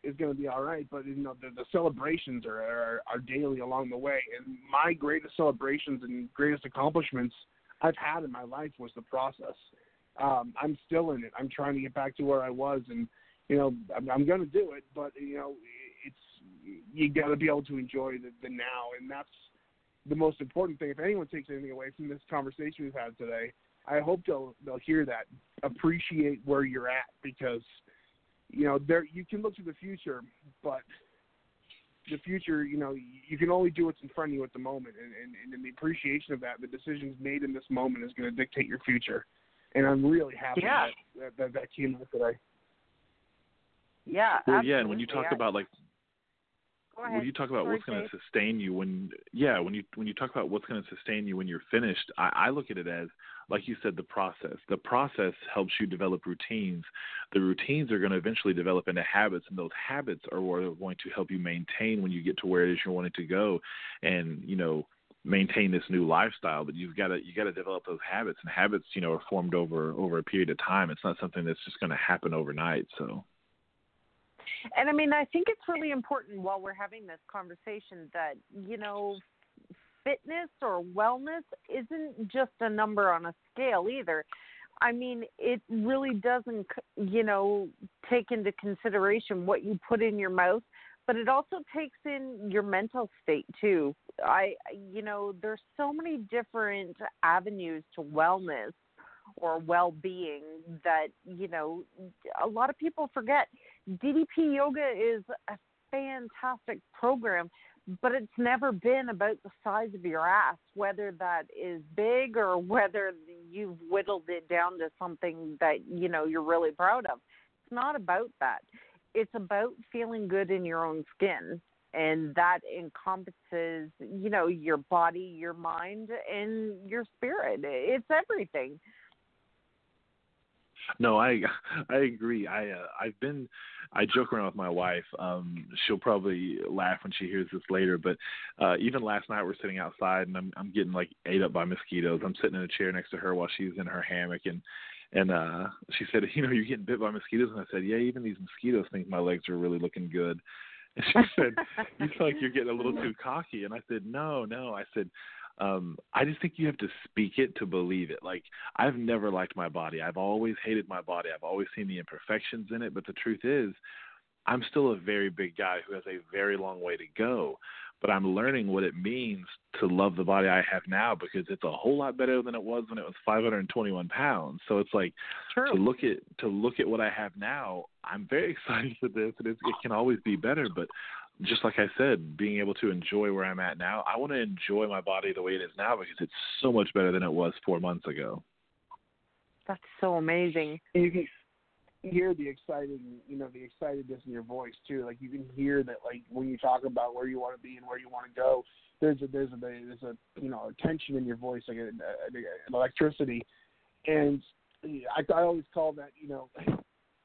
A: is going to be all right. But you know, the, the celebrations are, are are daily along the way. And my greatest celebrations and greatest accomplishments I've had in my life was the process. Um, I'm still in it. I'm trying to get back to where I was, and you know, I'm, I'm going to do it. But you know, it's you got to be able to enjoy the, the now, and that's the most important thing. If anyone takes anything away from this conversation we've had today, I hope they'll they'll hear that. Appreciate where you're at because you know, there you can look to the future, but the future, you know, you can only do what's in front of you at the moment, and, and, and the appreciation of that, the decisions made in this moment is going to dictate your future. And I'm really happy
B: yeah.
A: that, that that came out today.
B: Yeah.
C: Well,
B: absolutely.
C: yeah, and when you talk
B: I,
C: about like, when you talk about
B: Sorry,
C: what's going to sustain you when yeah when you when you talk about what's going to sustain you when you're finished I, I look at it as like you said the process. The process helps you develop routines. The routines are going to eventually develop into habits and those habits are what are going to help you maintain when you get to where it is you're wanting to go and you know maintain this new lifestyle. But you've got to you got to develop those habits and habits you know are formed over over a period of time. It's not something that's just going to happen overnight so.
B: And I mean, I think it's really important while we're having this conversation that, you know, fitness or wellness isn't just a number on a scale either. I mean, it really doesn't, you know, take into consideration what you put in your mouth, but it also takes in your mental state too. I, you know, there's so many different avenues to wellness or well-being that, you know, a lot of people forget. DDP yoga is a fantastic program, but it's never been about the size of your ass, whether that is big or whether you've whittled it down to something that, you know, you're really proud of. It's not about that. It's about feeling good in your own skin. And that encompasses, you know, your body, your mind, and your spirit. It's everything.
C: No, I I agree. I uh, I've been I joke around with my wife. Um she'll probably laugh when she hears this later, but uh even last night we're sitting outside and I'm I'm getting like ate up by mosquitoes. I'm sitting in a chair next to her while she's in her hammock and and uh she said, "You know, you're getting bit by mosquitoes." And I said, "Yeah, even these mosquitoes think my legs are really looking good." And she said, "You feel like you're getting a little too cocky." And I said, "No, no." I said, um I just think you have to speak it to believe it. Like I've never liked my body. I've always hated my body. I've always seen the imperfections in it, but the truth is I'm still a very big guy who has a very long way to go. But I'm learning what it means to love the body I have now because it's a whole lot better than it was when it was 521 pounds. So it's like
B: True.
C: to look at to look at what I have now. I'm very excited for this, and it, it can always be better. But just like I said, being able to enjoy where I'm at now, I want to enjoy my body the way it is now because it's so much better than it was four months ago.
B: That's so amazing.
A: And you can hear the excited, you know, the excitedness in your voice too. Like you can hear that, like when you talk about where you want to be and where you want to go. There's a there's a there's a you know a tension in your voice, like a, a, uh, an electricity, and I I always call that you know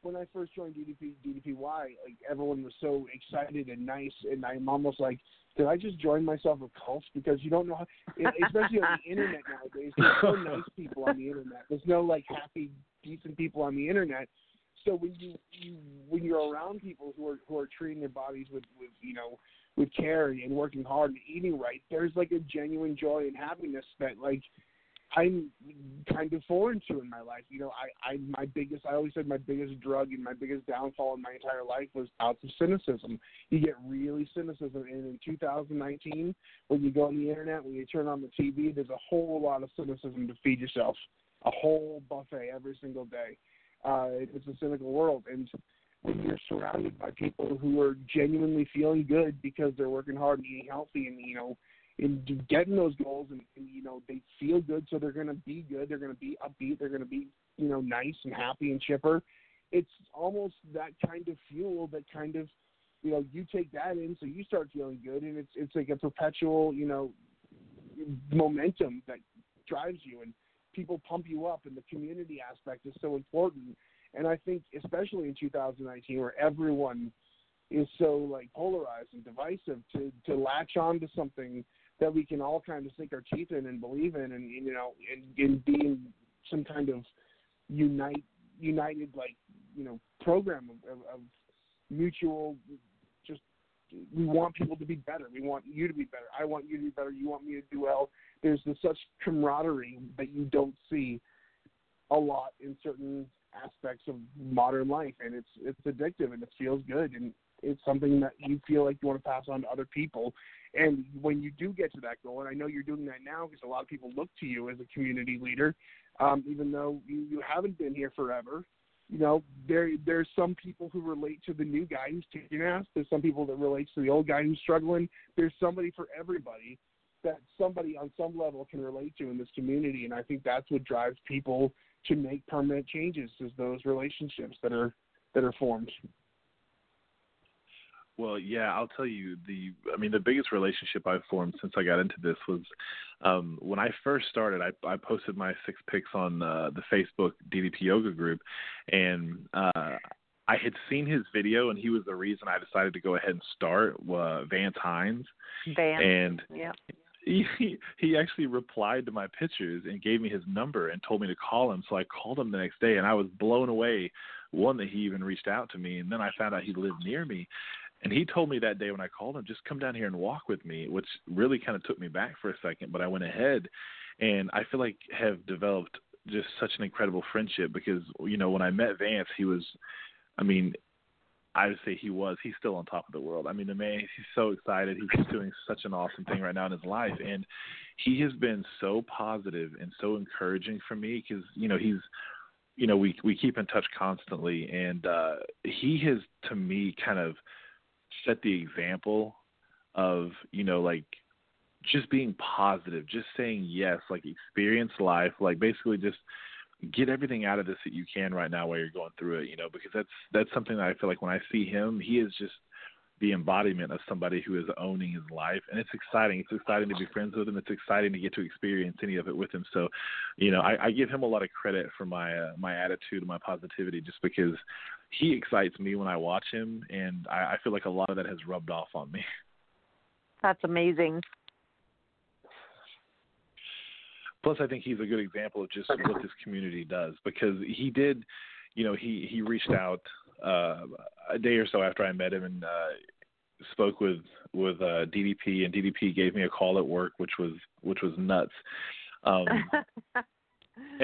A: when I first joined DDP DDPY, like everyone was so excited and nice, and I'm almost like, did I just join myself a cult? Because you don't know, how, especially on the internet nowadays. There's no nice people on the internet. There's no like happy, decent people on the internet. So when you, you when you're around people who are who are treating their bodies with with you know with care and working hard and eating right, there's like a genuine joy and happiness that like I'm kind of foreign to in my life. You know, I, I my biggest I always said my biggest drug and my biggest downfall in my entire life was bouts of cynicism. You get really cynicism and in 2019 when you go on the internet, when you turn on the TV, there's a whole lot of cynicism to feed yourself. A whole buffet every single day. Uh it's a cynical world and when you're surrounded by people who are genuinely feeling good because they're working hard and eating healthy and you know in getting those goals and, and you know they feel good so they're going to be good they're going to be upbeat they're going to be you know nice and happy and chipper. It's almost that kind of fuel that kind of you know you take that in so you start feeling good and it's it's like a perpetual you know momentum that drives you and people pump you up and the community aspect is so important. And i think especially in 2019 where everyone is so like polarized and divisive to to latch on to something that we can all kind of sink our teeth in and believe in and you know and, and be in some kind of unite united like you know program of, of, of mutual just we want people to be better. We want you to be better. I want you to be better. You want me to do well. There's this such camaraderie that you don't see a lot in certain aspects of modern life and it's it's addictive and it feels good and it's something that you feel like you want to pass on to other people. And when you do get to that goal and i know you're doing that now because a lot of people look to you as a community leader um, even though you, you haven't been here forever you know there there's some people who relate to the new guy who's kicking ass. There's some people that relates to the old guy who's struggling. There's somebody for everybody that somebody on some level can relate to in this community and i think that's what drives people to make permanent changes is those relationships that are that are formed
C: Well, yeah, I'll tell you the. I mean, the biggest relationship I've formed since I got into this was um, when I first started. I, I posted my six picks on uh, the Facebook DDP Yoga group, and uh, I had seen his video, and he was the reason I decided to go ahead and start uh, Vance Hines.
B: Vance.
C: And
B: yeah.
C: he he actually replied to my pictures and gave me his number and told me to call him. So I called him the next day, and I was blown away. One that he even reached out to me, and then I found out he lived near me. And he told me that day when I called him, just come down here and walk with me, which really kind of took me back for a second. But I went ahead, and I feel like have developed just such an incredible friendship because you know when I met Vance, he was, I mean, I would say he was. He's still on top of the world. I mean, the man, he's so excited. He's doing such an awesome thing right now in his life, and he has been so positive and so encouraging for me because you know he's, you know, we we keep in touch constantly, and uh he has to me kind of set the example of you know like just being positive, just saying yes, like experience life, like basically just get everything out of this that you can right now while you're going through it, you know, because that's that's something that I feel like when I see him, he is just the embodiment of somebody who is owning his life and it's exciting. It's exciting to be friends with him. It's exciting to get to experience any of it with him. So, you know, I, I give him a lot of credit for my uh, my attitude and my positivity just because he excites me when I watch him and I, I feel like a lot of that has rubbed off on me.
B: That's amazing.
C: plus I think he's a good example of just what this community does because he did, you know, he he reached out uh, a day or so after I met him and uh, spoke with with uh, DDP and DDP gave me a call at work, which was which was nuts. Um,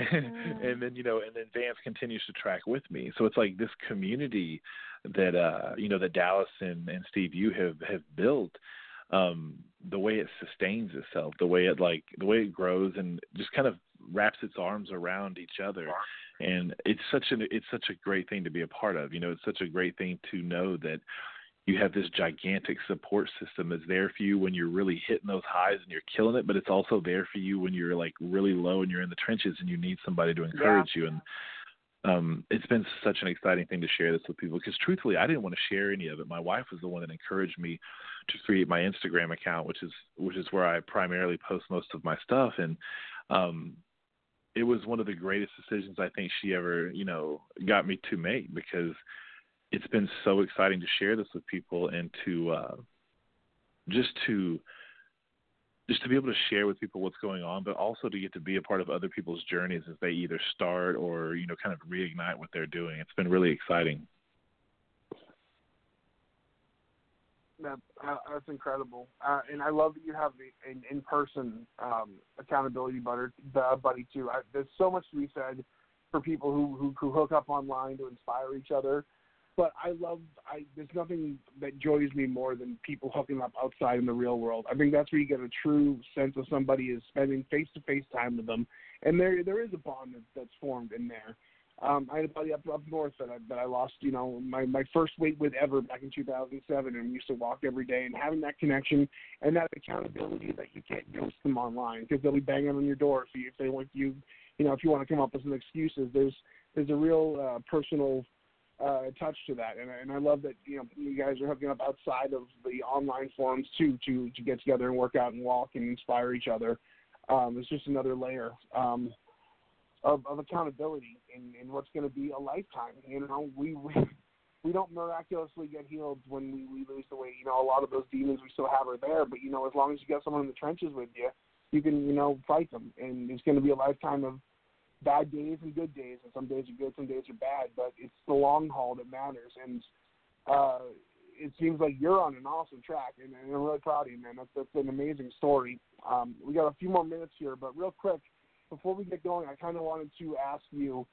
C: and, then you know, and then Vance continues to track with me. So it's like this community that uh, you know that Dallas and, and Steve you have have built um the way it sustains itself the way it like the way it grows and just kind of wraps its arms around each other and it's such an it's such a great thing to be a part of you know it's such a great thing to know that you have this gigantic support system that's there for you when you're really hitting those highs and you're killing it but it's also there for you when you're like really low and you're in the trenches and you need somebody to encourage yeah. you and um, it's been such an exciting thing to share this with people because truthfully, I didn't want to share any of it. My wife was the one that encouraged me to create my Instagram account, which is which is where I primarily post most of my stuff, and um, it was one of the greatest decisions I think she ever you know got me to make because it's been so exciting to share this with people and to uh, just to just to be able to share with people what's going on, but also to get to be a part of other people's journeys as they either start or you know kind of reignite what they're doing. It's been really exciting.
A: That, uh, that's incredible, uh, and I love that you have an in-person um, accountability buddy, buddy too. I, there's so much to be said for people who, who who hook up online to inspire each other but I love I there's nothing that joys me more than people hooking up outside in the real world. I think that's where you get a true sense of somebody is spending face to face time with them, and there there is a bond that, that's formed in there. Um, I had a buddy up up north that I that I lost, you know, my my first weight with ever back in 2007, and we used to walk every day. And having that connection and that accountability that you can't ghost them online because they'll be banging on your door if you if they want you, you know, if you want to come up with some excuses. There's there's a real uh, personal uh, touch to that, and, and I love that you know you guys are hooking up outside of the online forums too to to get together and work out and walk and inspire each other. Um, it's just another layer um, of, of accountability in, in what's going to be a lifetime. You know, we, we we don't miraculously get healed when we, we lose the weight. You know, a lot of those demons we still have are there, but you know, as long as you got someone in the trenches with you, you can you know fight them, and it's going to be a lifetime of bad days and good days, and some days are good, some days are bad, but it's the long haul that matters. And uh, it seems like you're on an awesome track, and, and I'm really proud of you, man. That's, that's an amazing story. Um, we got a few more minutes here, but real quick, before we get going, I kind of wanted to ask you.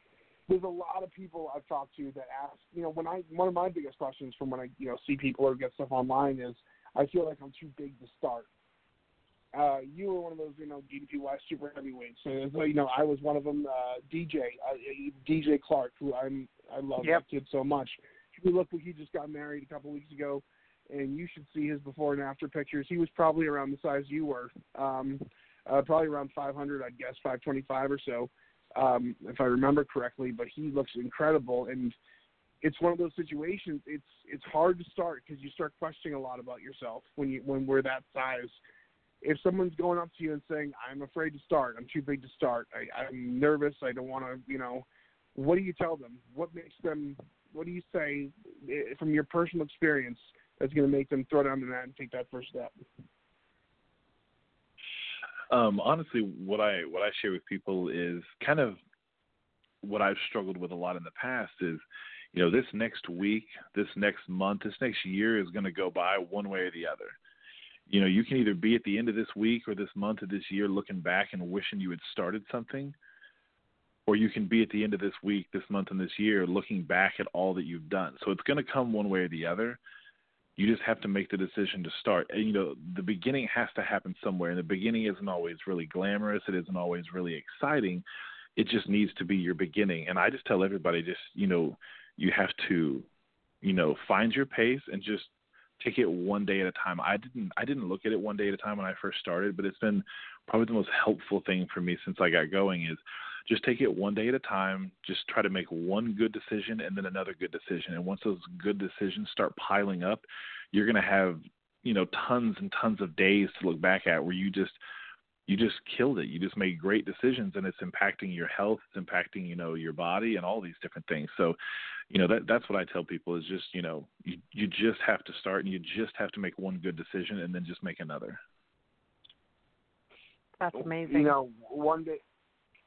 A: There's a lot of people I've talked to that ask, you know, when I one of my biggest questions from when I you know see people or get stuff online is, I feel like I'm too big to start uh, you were one of those, you know, DDPY super heavyweights. So, so you know, I was one of them. Uh, DJ, uh, DJ Clark, who I'm, I love
B: yep.
A: that kid so much. He looked like he just got married a couple weeks ago, and you should see his before and after pictures. He was probably around the size you were, um, uh, probably around 500, I guess, 525 or so, um, if I remember correctly. But he looks incredible, and it's one of those situations. It's it's hard to start because you start questioning a lot about yourself when you when we're that size. If someone's going up to you and saying, "I'm afraid to start. I'm too big to start. I, I'm nervous. I don't want to," you know, what do you tell them? What makes them? What do you say eh, from your personal experience that's going to make them throw down the net and take that first step?
C: Um, honestly, what I what I share with people is kind of what I've struggled with a lot in the past is, you know, this next week, this next month, this next year is going to go by one way or the other. You know, you can either be at the end of this week or this month or this year looking back and wishing you had started something, or you can be at the end of this week, this month, and this year looking back at all that you've done. So it's going to come one way or the other. You just have to make the decision to start. And, you know, the beginning has to happen somewhere. And the beginning isn't always really glamorous. It isn't always really exciting. It just needs to be your beginning. And I just tell everybody, just you know, you have to, you know, find your pace and just take it one day at a time. I didn't I didn't look at it one day at a time when I first started, but it's been probably the most helpful thing for me since I got going is just take it one day at a time. Just try to make one good decision and then another good decision. And once those good decisions start piling up, you're going to have, you know, tons and tons of days to look back at where you just you just killed it. You just made great decisions and it's impacting your health, it's impacting, you know, your body and all these different things. So, you know, that that's what I tell people is just, you know, you you just have to start and you just have to make one good decision and then just make another.
B: That's oh, amazing.
A: You know, one day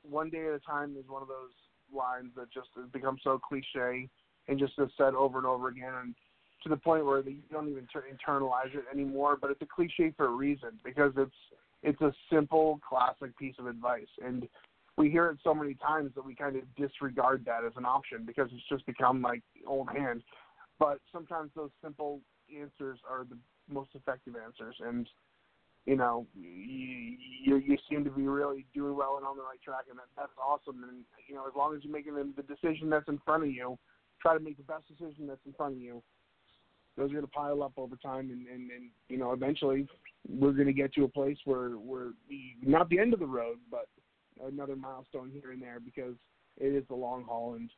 A: one day at a time is one of those lines that just has become so cliche and just is said over and over again and to the point where you don't even ter- internalize it anymore but it's a cliche for a reason because it's it's a simple classic piece of advice and we hear it so many times that we kind of disregard that as an option because it's just become like old hand but sometimes those simple answers are the most effective answers and you know, you, you you seem to be really doing well and on the right track, and that, that's awesome. And you know, as long as you're making the, the decision that's in front of you, try to make the best decision that's in front of you. Those are going to pile up over time, and, and, and you know, eventually, we're going to get to a place where we're not the end of the road, but another milestone here and there because it is the long haul, and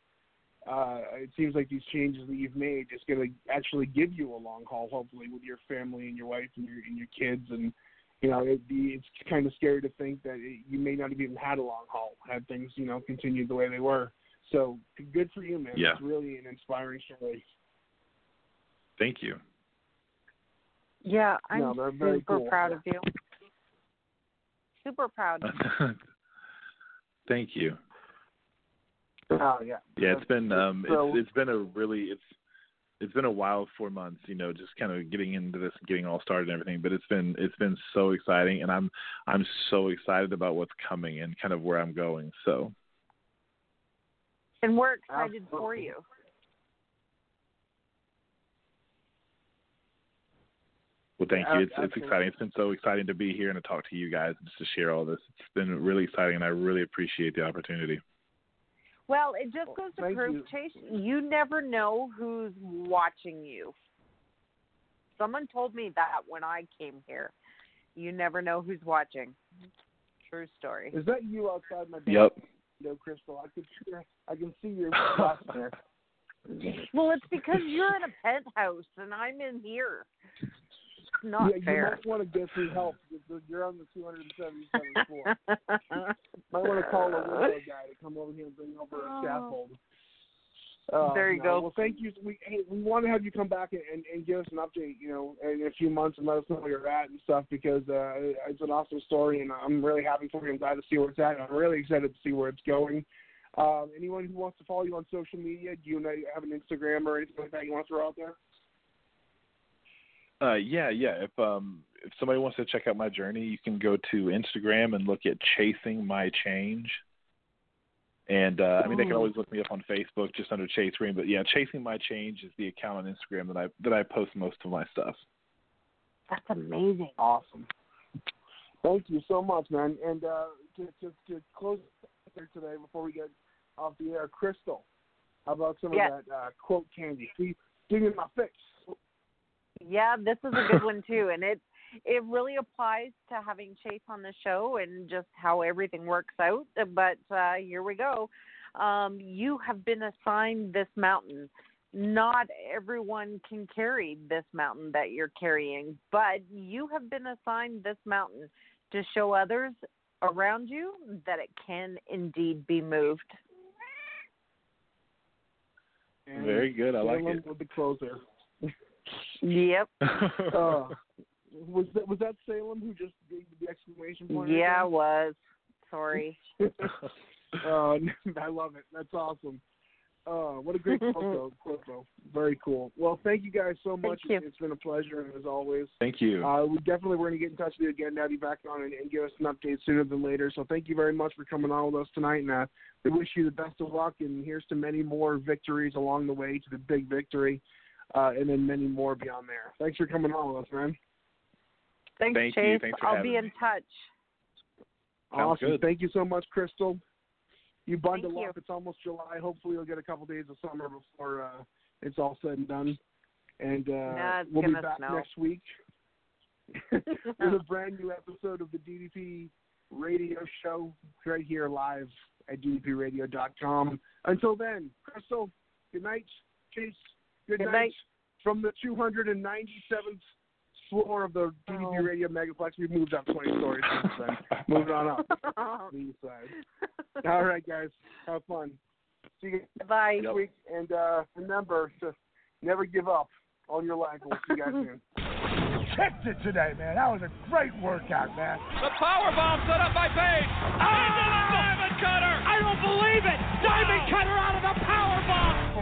A: uh, it seems like these changes that you've made is going to actually give you a long haul, hopefully, with your family and your wife and your and your kids and you know, be it's kind of scary to think that it, you may not have even had a long haul had things you know continued the way they were. So good for you, man.
C: Yeah.
A: It's really an inspiring story.
C: Thank you.
B: Yeah, I'm
A: No,
B: super
A: cool.
B: proud of you. Super proud.
C: Thank you.
A: Oh yeah.
C: Yeah, it's been um
A: So-
C: it's it's been a really it's it's been a wild four months, you know, just kind of getting into this and getting all started and everything. But it's been it's been so exciting and I'm I'm so excited about what's coming and kind of where I'm going. So
B: And we're excited for you.
C: Well thank you. It's it's exciting. It's been so exciting to be here and to talk to you guys and just to share all this. It's been really exciting and I really appreciate the opportunity.
B: Well, it just goes to
A: Thank
B: prove,
A: you.
B: Chase, you never know who's watching you. Someone told me that when I came here. You never know who's watching. True story.
A: Is that you outside my door?
C: Yep.
A: No, Crystal? I could see, I can see your glass there.
B: Well, it's because you're in a penthouse and I'm in here. Not
A: yeah, you might want to get some help. You're on the 277th floor. Might want to call a window guy to come over here and bring over a
B: Oh.
A: scaffold. Uh,
B: There you
A: no,
B: go.
A: Well, thank you. We hey, we want to have you come back and, and, and give us an update, you know, in a few months and let us know where you're at and stuff because uh, it's an awesome story and I'm really happy for you. I'm glad to see where it's at. I'm really excited to see where it's going. Um, anyone who wants to follow you on social media, do you know have an Instagram or anything like that you want to throw out there?
C: Uh, yeah, yeah. If um if somebody wants to check out my journey, you can go to Instagram and look at Chasing My Change. And uh, I mean, they can always look me up on Facebook just under Chase Greene. But yeah, Chasing My Change is the account on Instagram that I that I post most of my stuff.
B: That's amazing.
A: Awesome. Thank you so much, man. And uh, to, to, to close here today before we get off the air, Crystal, how about some
B: Yes.
A: of that uh, quote candy? See, give me my fix.
B: Yeah, this is a good one too, and it it really applies to having Chase on the show and just how everything works out. But uh, here we go. Um, you have been assigned this mountain. not everyone can carry this mountain that you're carrying, but you have been assigned this mountain to show others around you that it can indeed be moved.
A: And
C: Very good. I like
A: Salem
C: it.
A: with the closer.
B: Yep.
A: uh, was that was that Salem who just gave the exclamation point?
B: Yeah,
A: there?
B: it was. Sorry.
A: uh, I love it. That's awesome. Uh, what a great quote, though. quote, though. Very cool. Well, thank you guys so much.
B: you.
A: It's been a pleasure, as always.
C: Thank you.
A: Uh, we definitely we're going to get in touch with you again, to have you back on and, and give us an update sooner than later. So thank you very much for coming on with us tonight, and uh, we wish you the best of luck. And here's to many more victories along the way to the big victory, uh, and then many more beyond there. Thanks for coming on with us, man.
B: Thanks,
C: Thank you.
B: Chase.
C: Thanks for
B: I'll be in
C: me.
B: touch.
C: Sounds
A: awesome.
C: good.
A: Thank you so much, Crystal. You bundle
B: Thank you.
A: up. It's almost July. Hopefully, you'll get a couple days of summer before uh, it's all said and done. And uh,
B: Nah,
A: we'll be back
B: snow.
A: next week with a brand new episode of the DDP Radio Show right here live at DDPRadio.com. Until then, Crystal, good night. Chase, good,
B: Good
A: night.
B: night.
A: From the 297th floor of the DDP
B: Oh.
A: Radio Megaplex, we've moved up 20 stories since then. Moving on up the side. All right, guys. Have fun. See you
B: Bye.
A: next week. And uh, remember to never give up on your life. We'll see you guys soon.
D: Kicked it today, man. That was a great workout, man.
E: The power bomb set up by Page. Into the diamond cutter. I don't believe it. Diamond cutter out of the power bomb.